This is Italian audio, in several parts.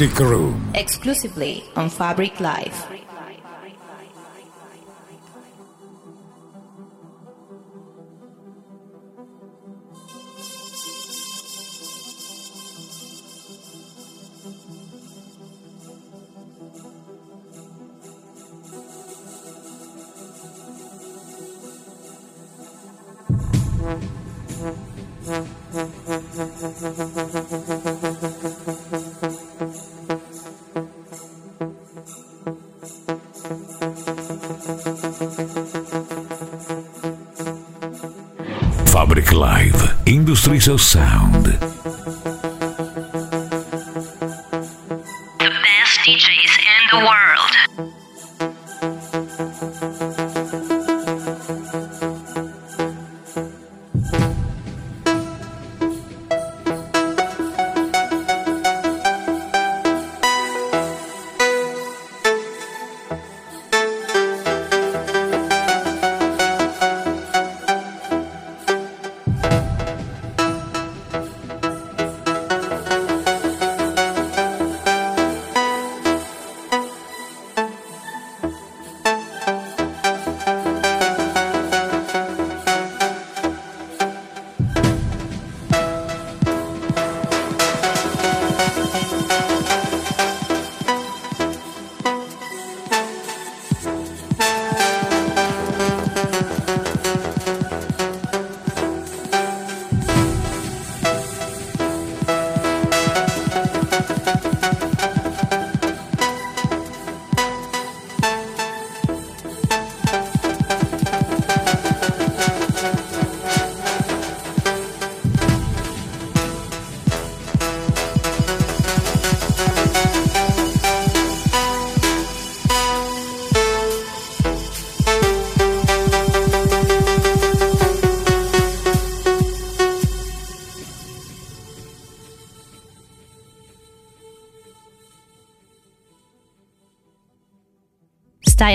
Room. exclusively on Fabric Live. So Sound.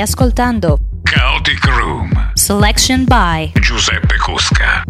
Ascoltando Chaotic Room. Selection by Giuseppe Cusca.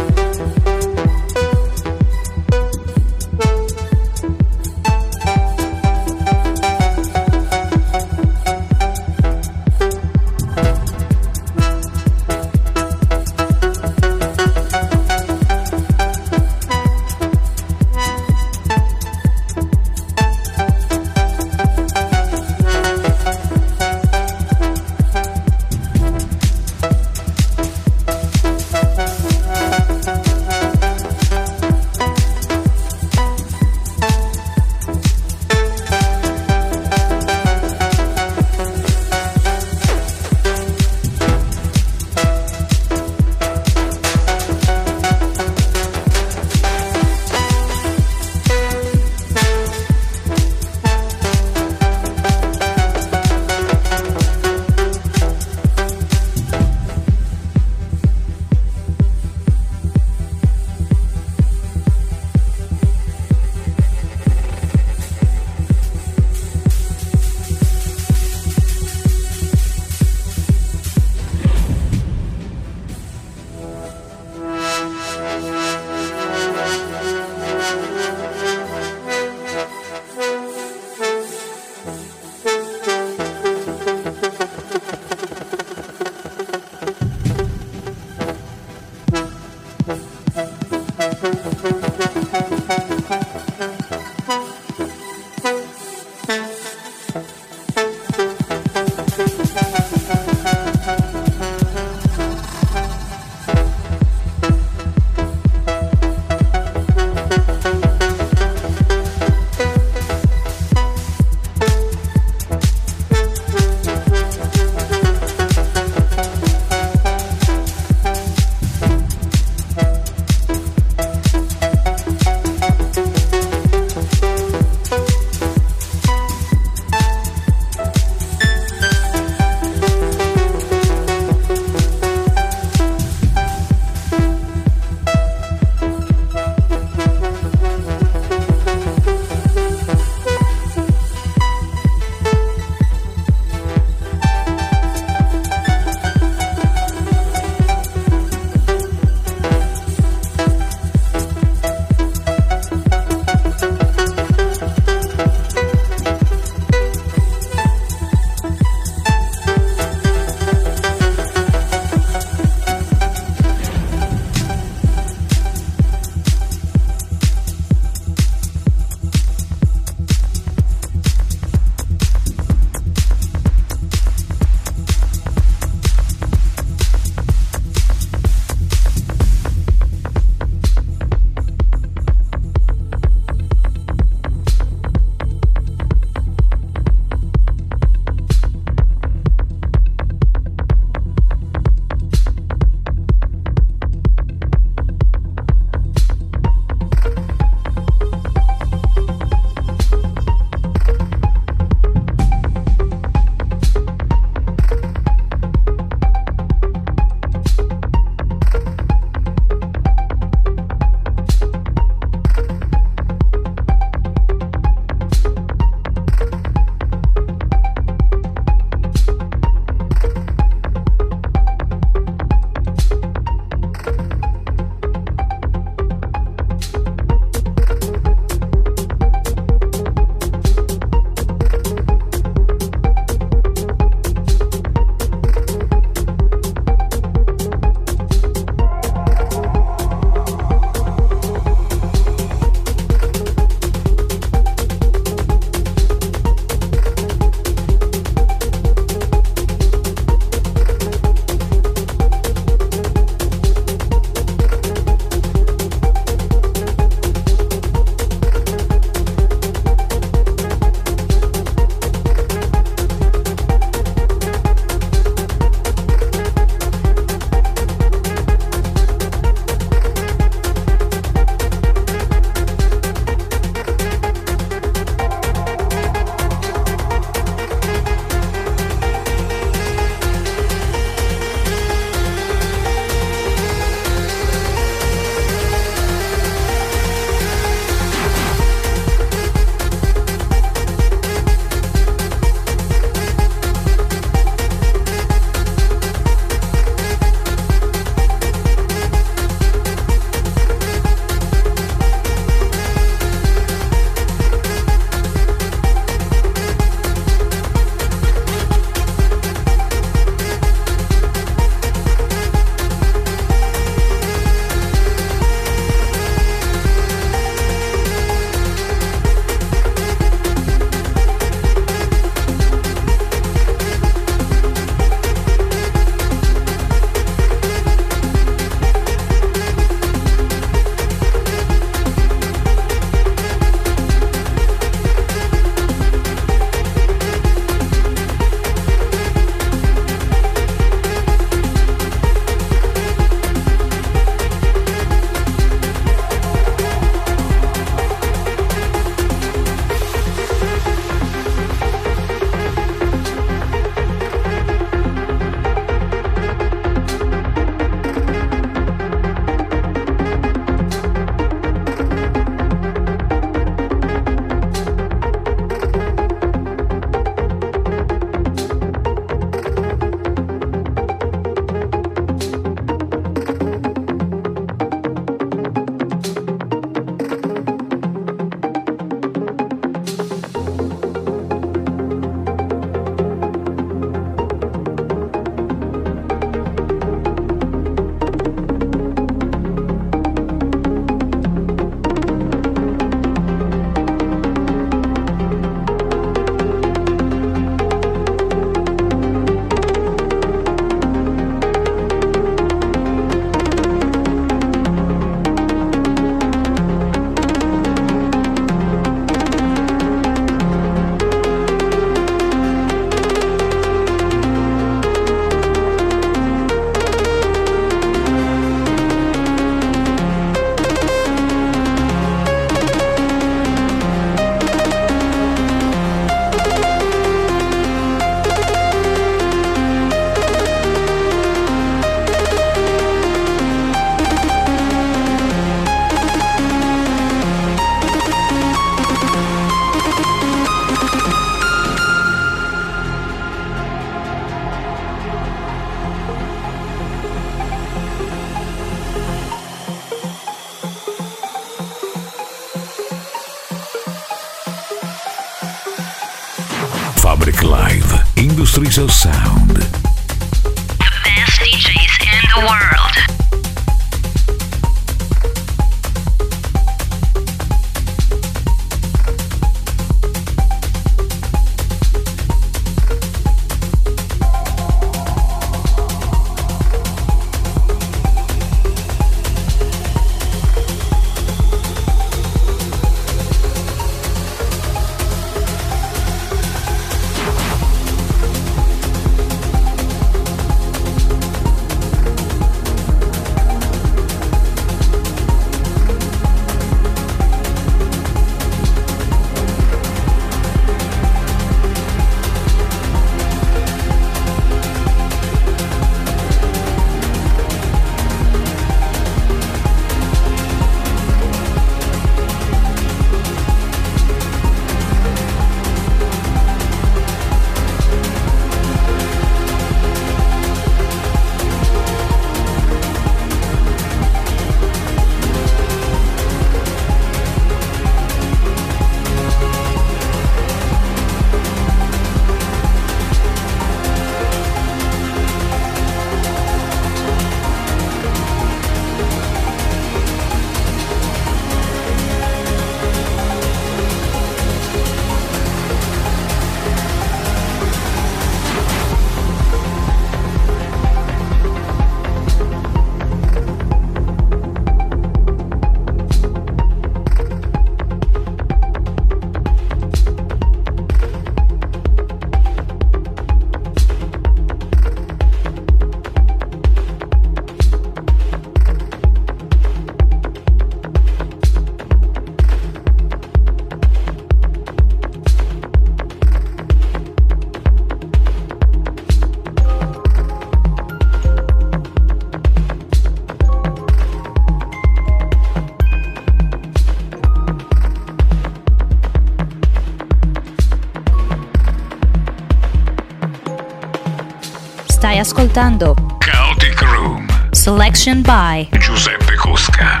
Stai ascoltando Chaotic Room. Selection by Giuseppe Cusca.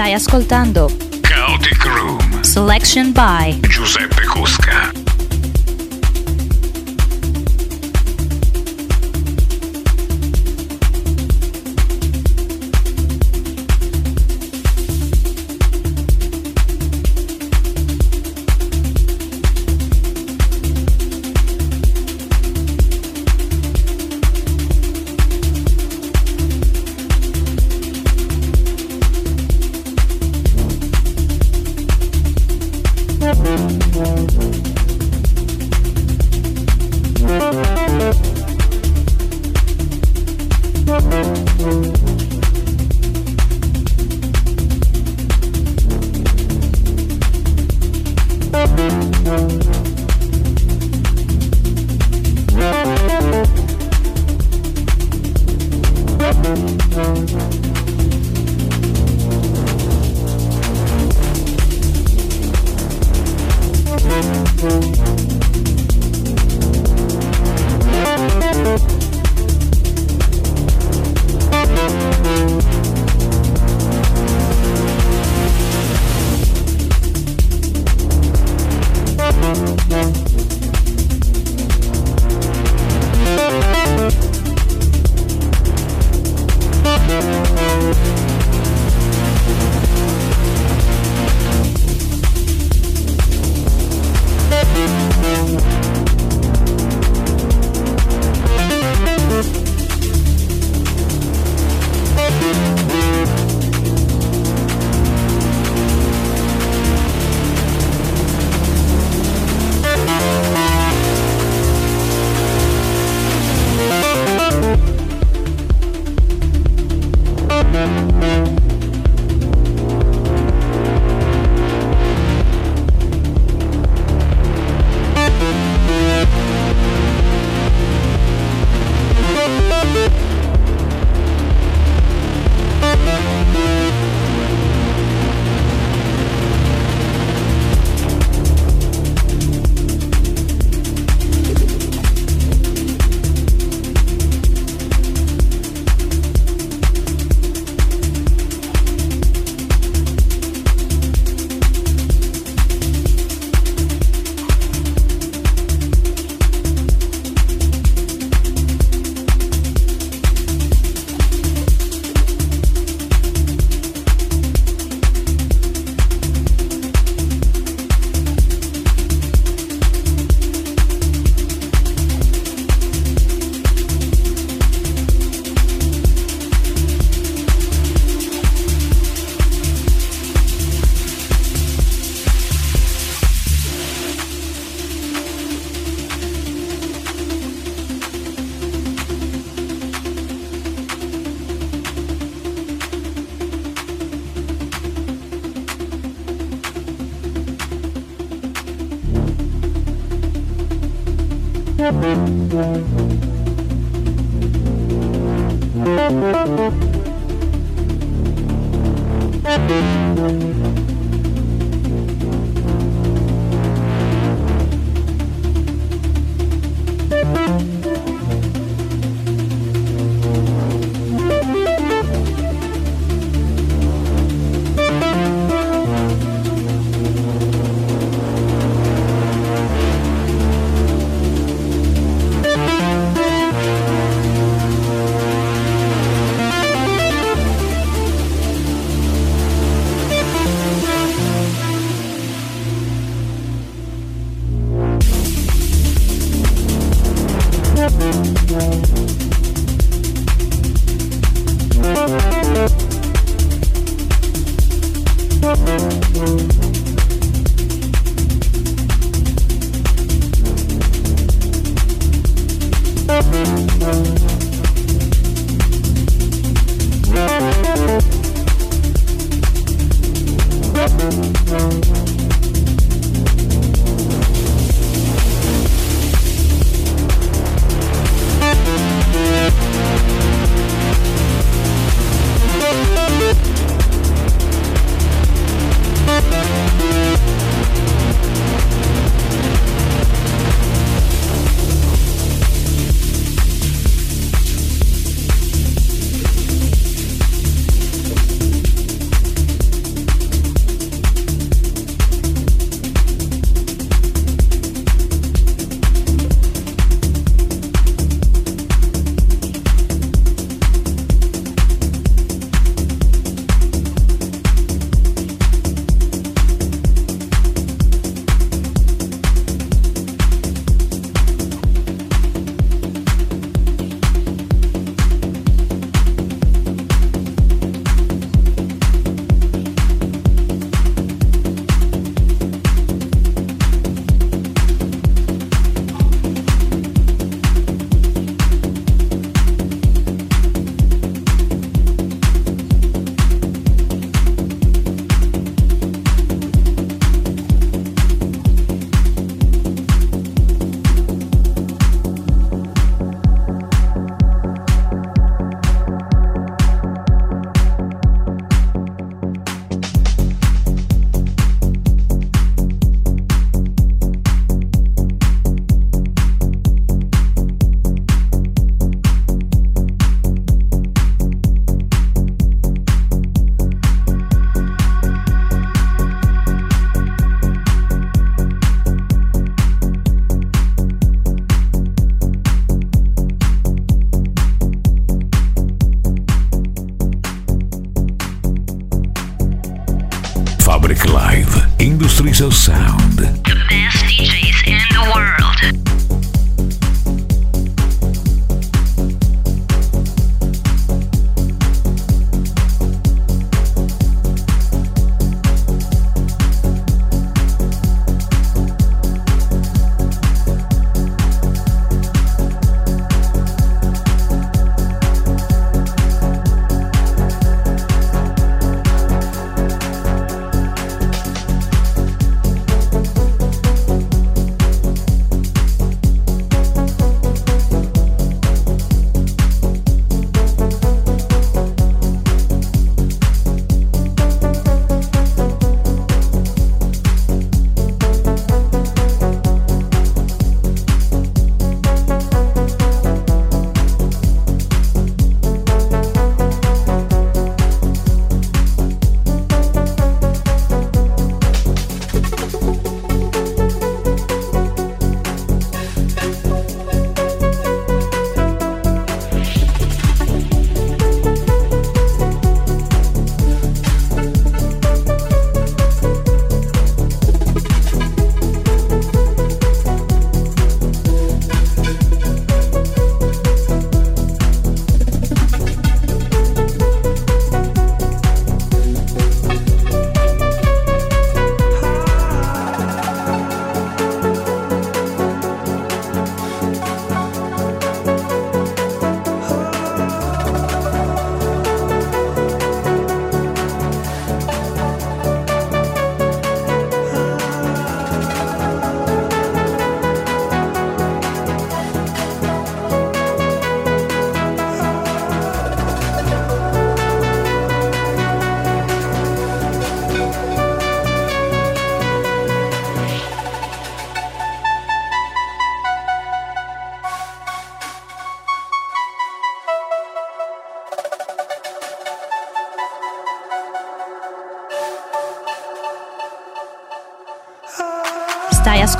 Stai ascoltando Chaotic Room. Selection by Giuseppe Cusca.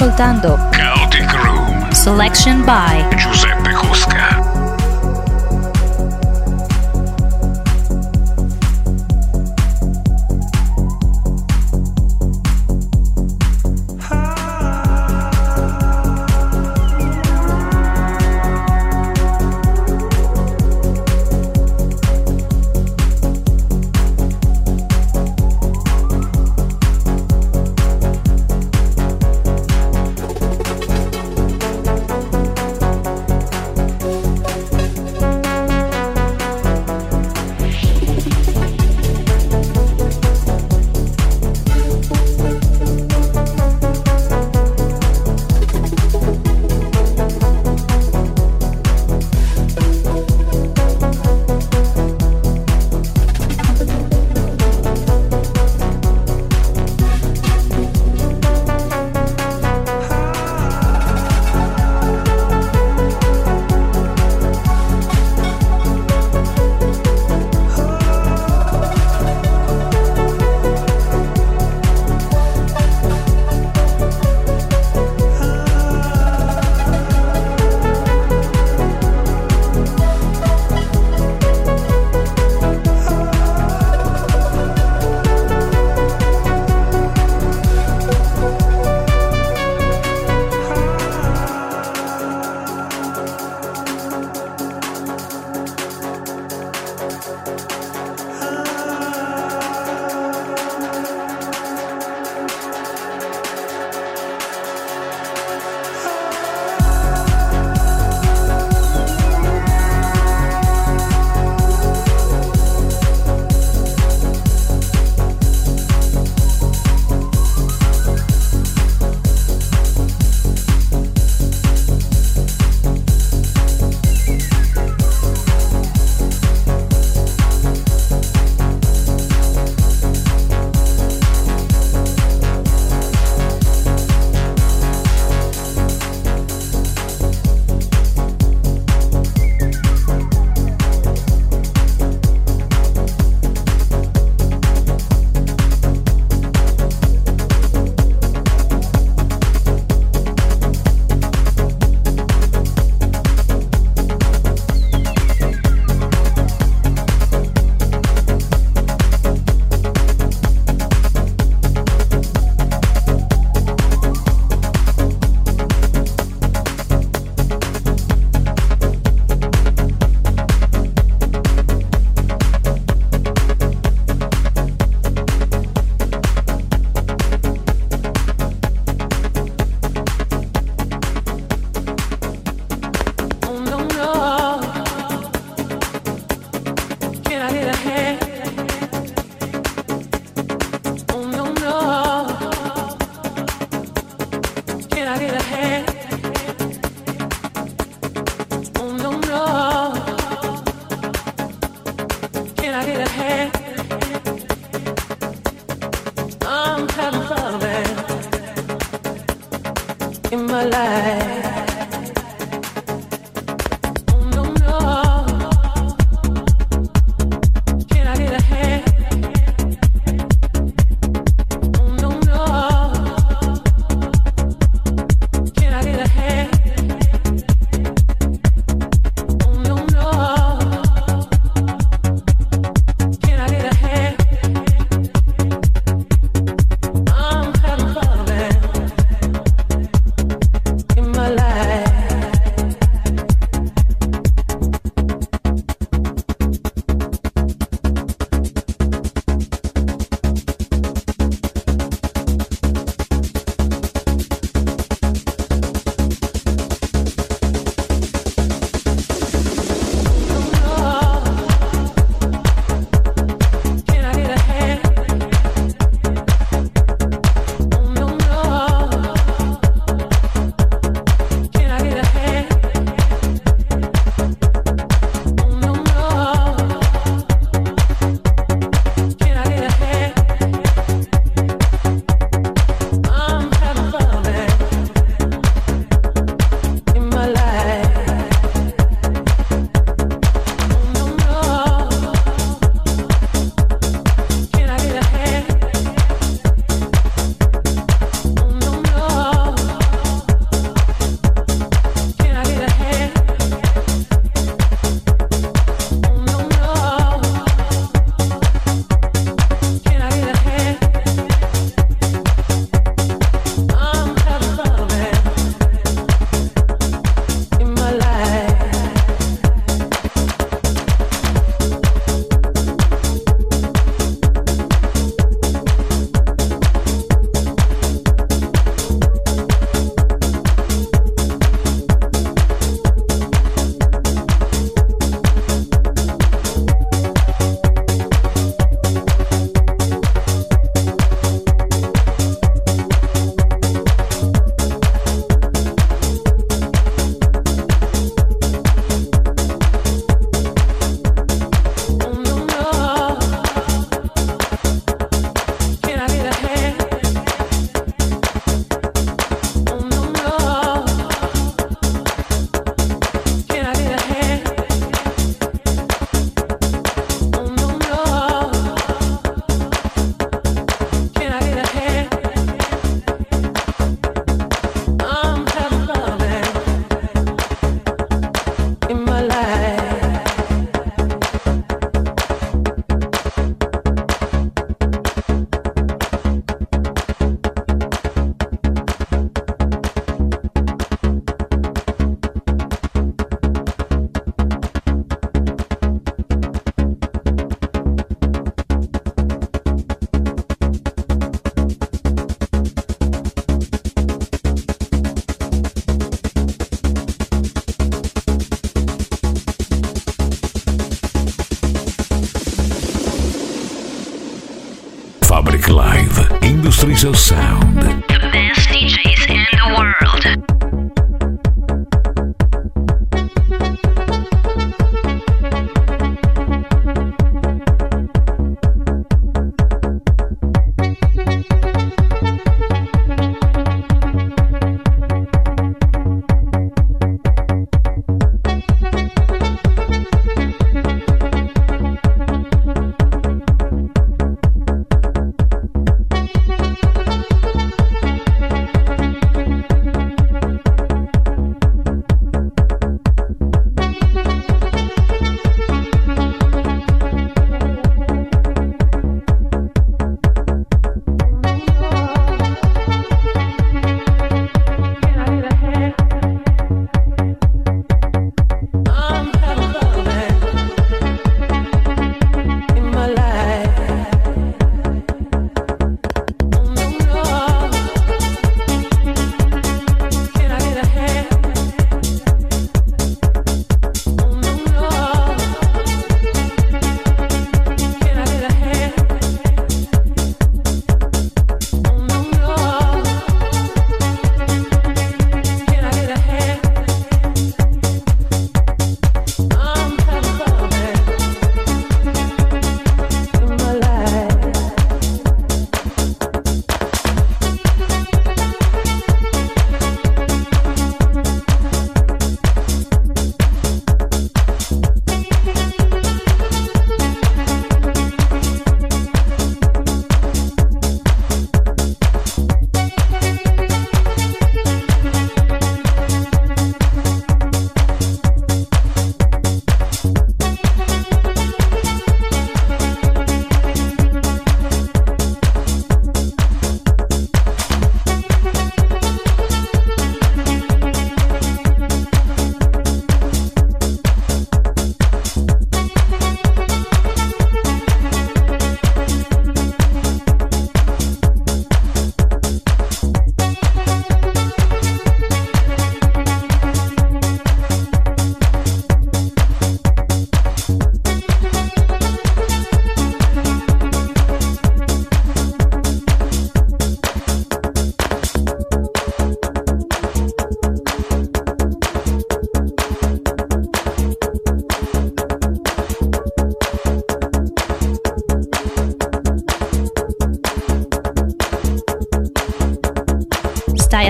Ascoltando Chaotic Room. Selection by Giuseppe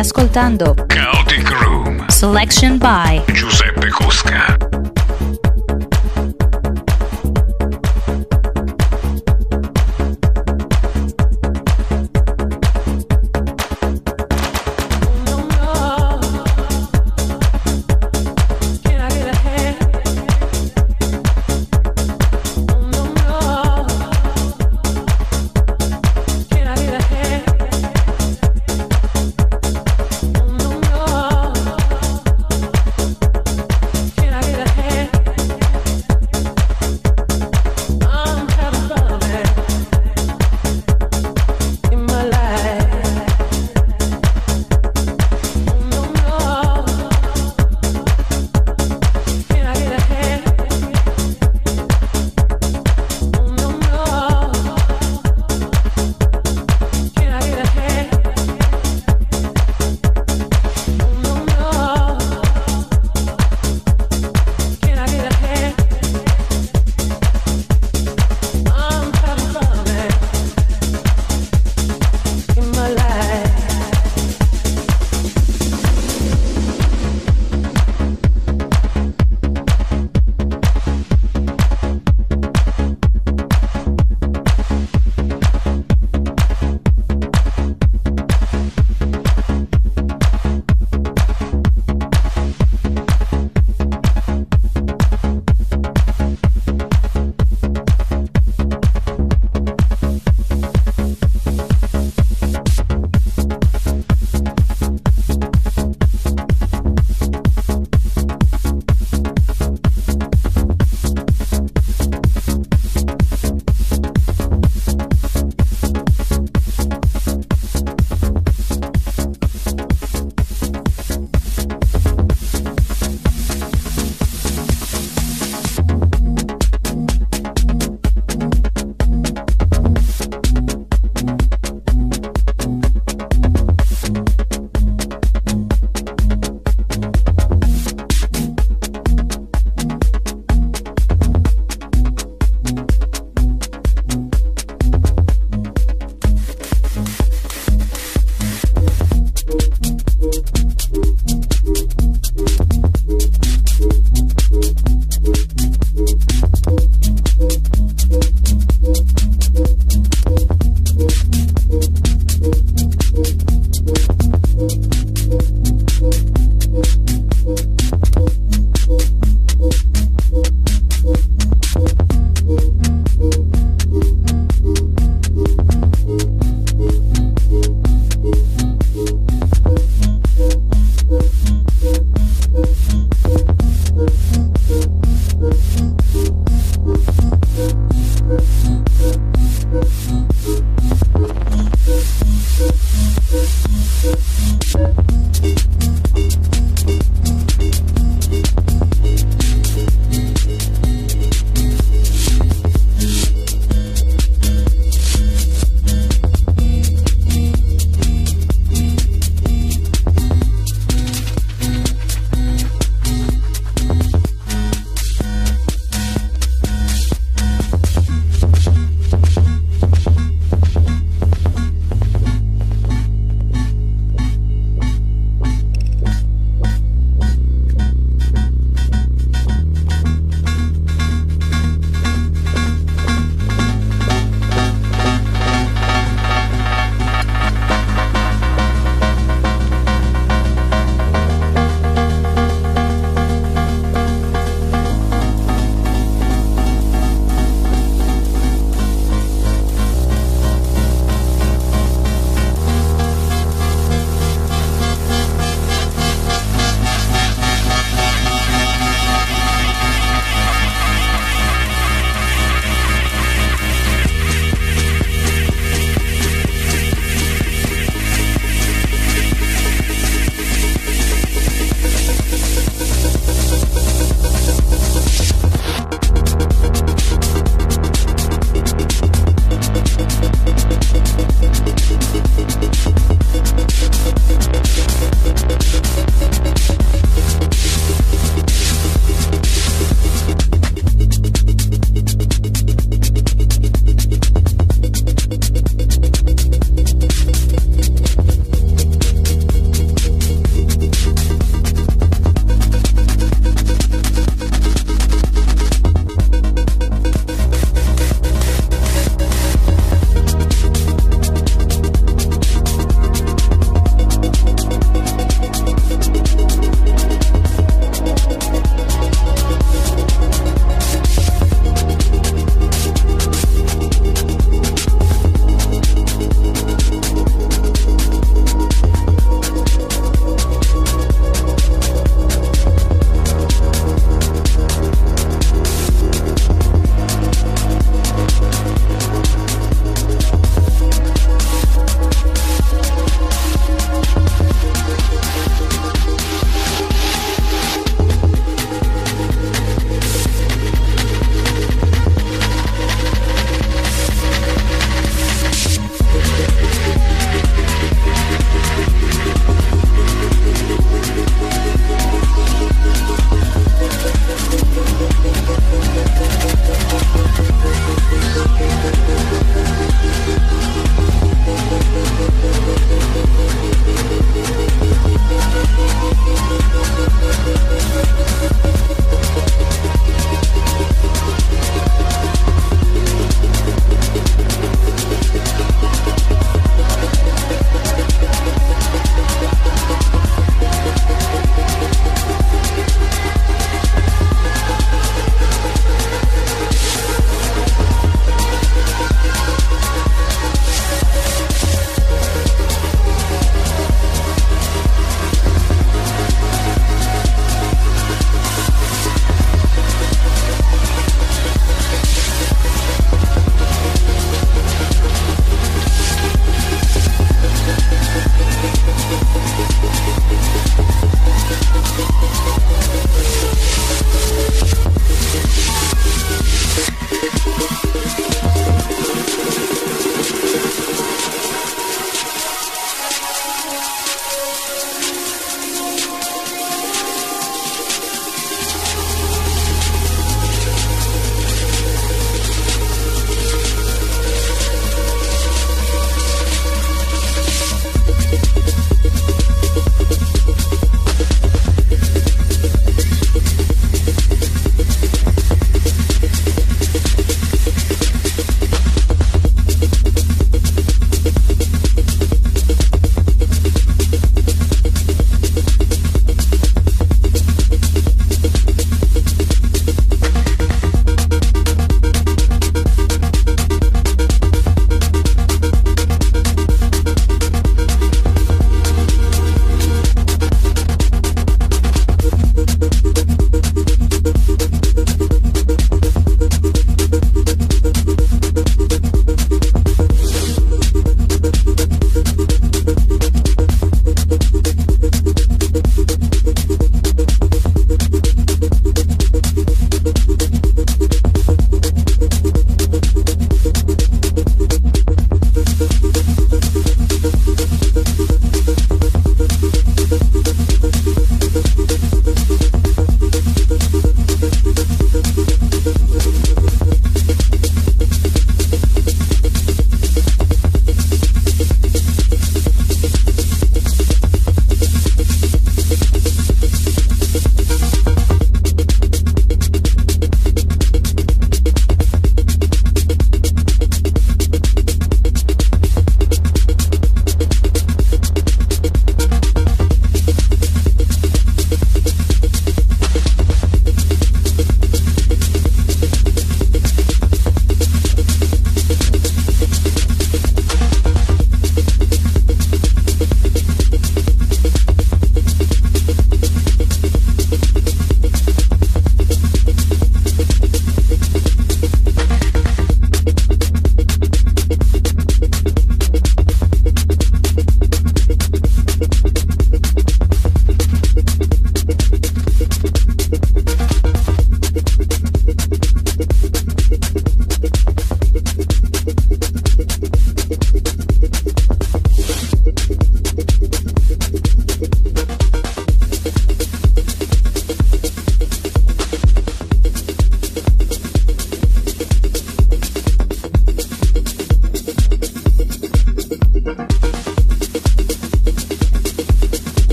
ascoltando Chaotic Room, Selection by Giuseppe Cusca.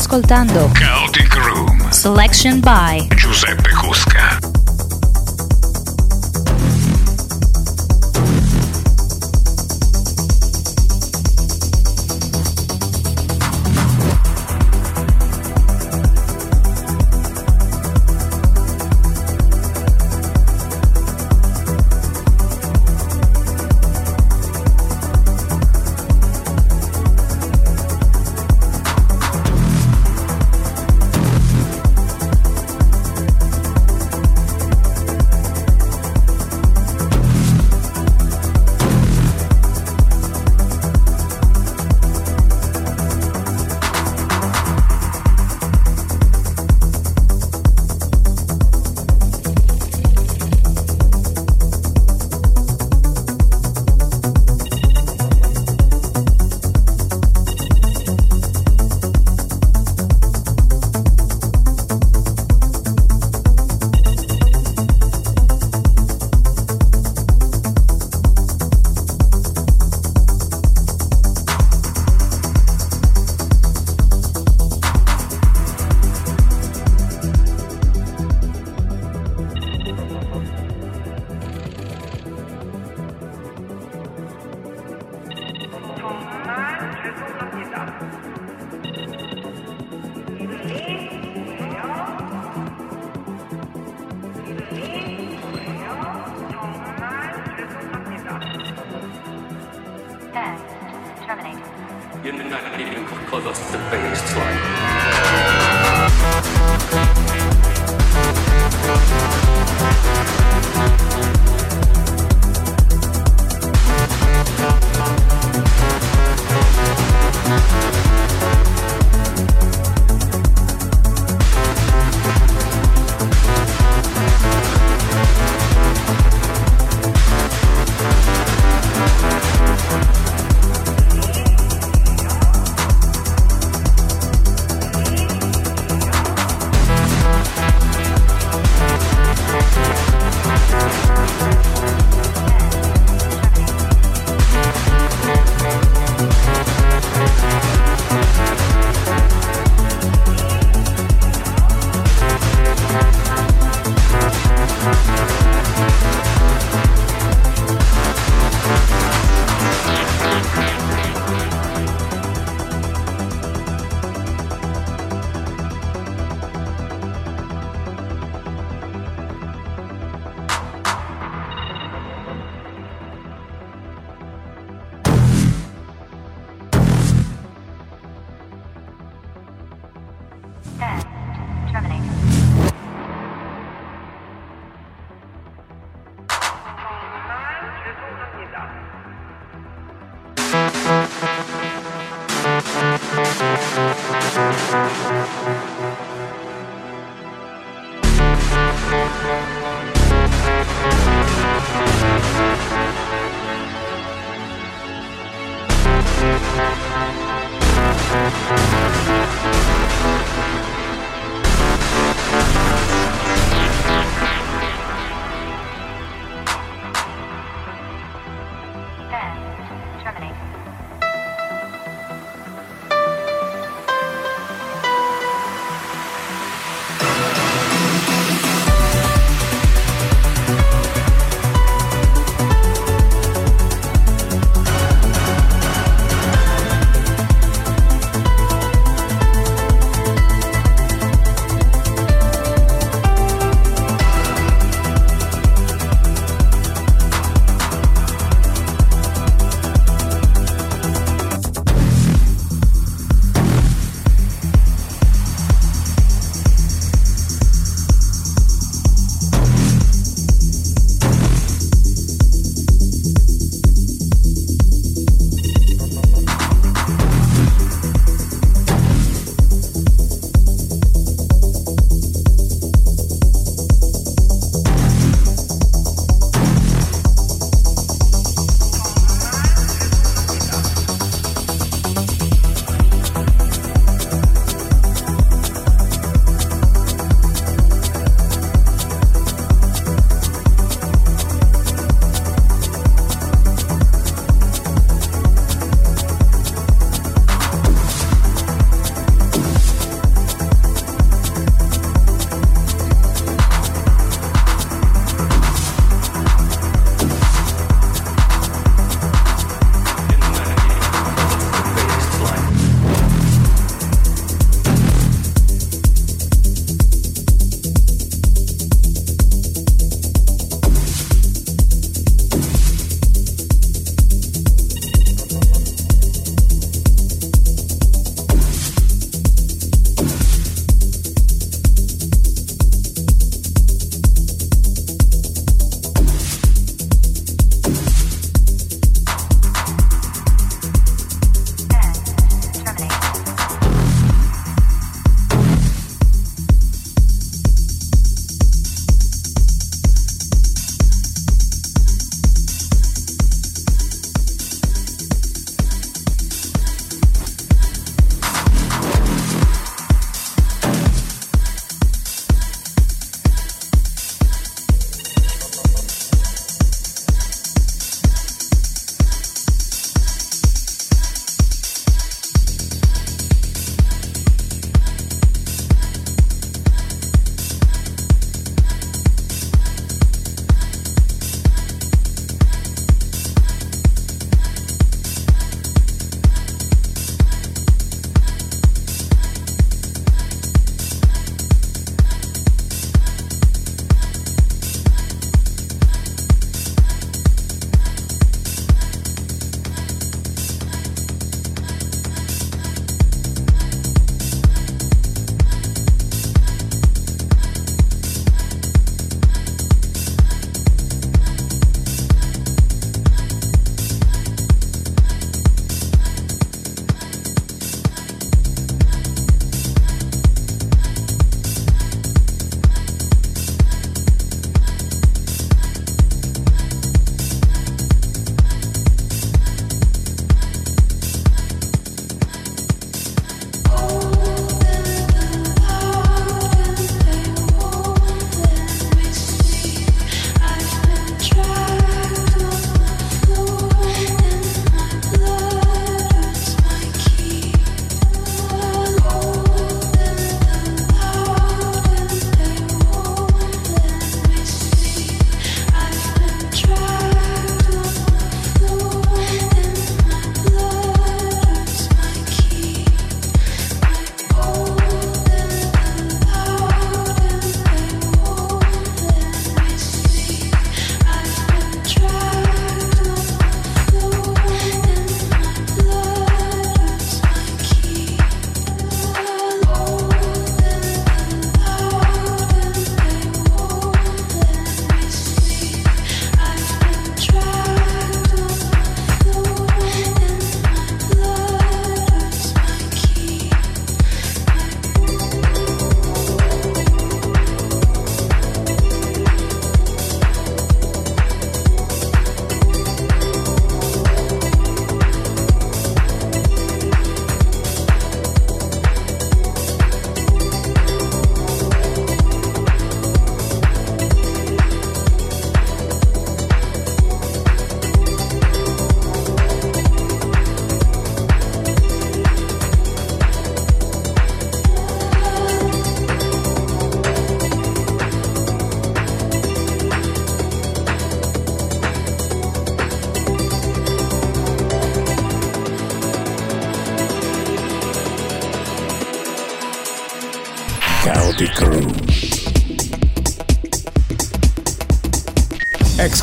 ascoltando Chaotic Room. Selection by Giuseppe Cusca. because that's the baseline.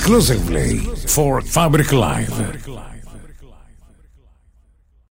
Exclusively for Fabric Live.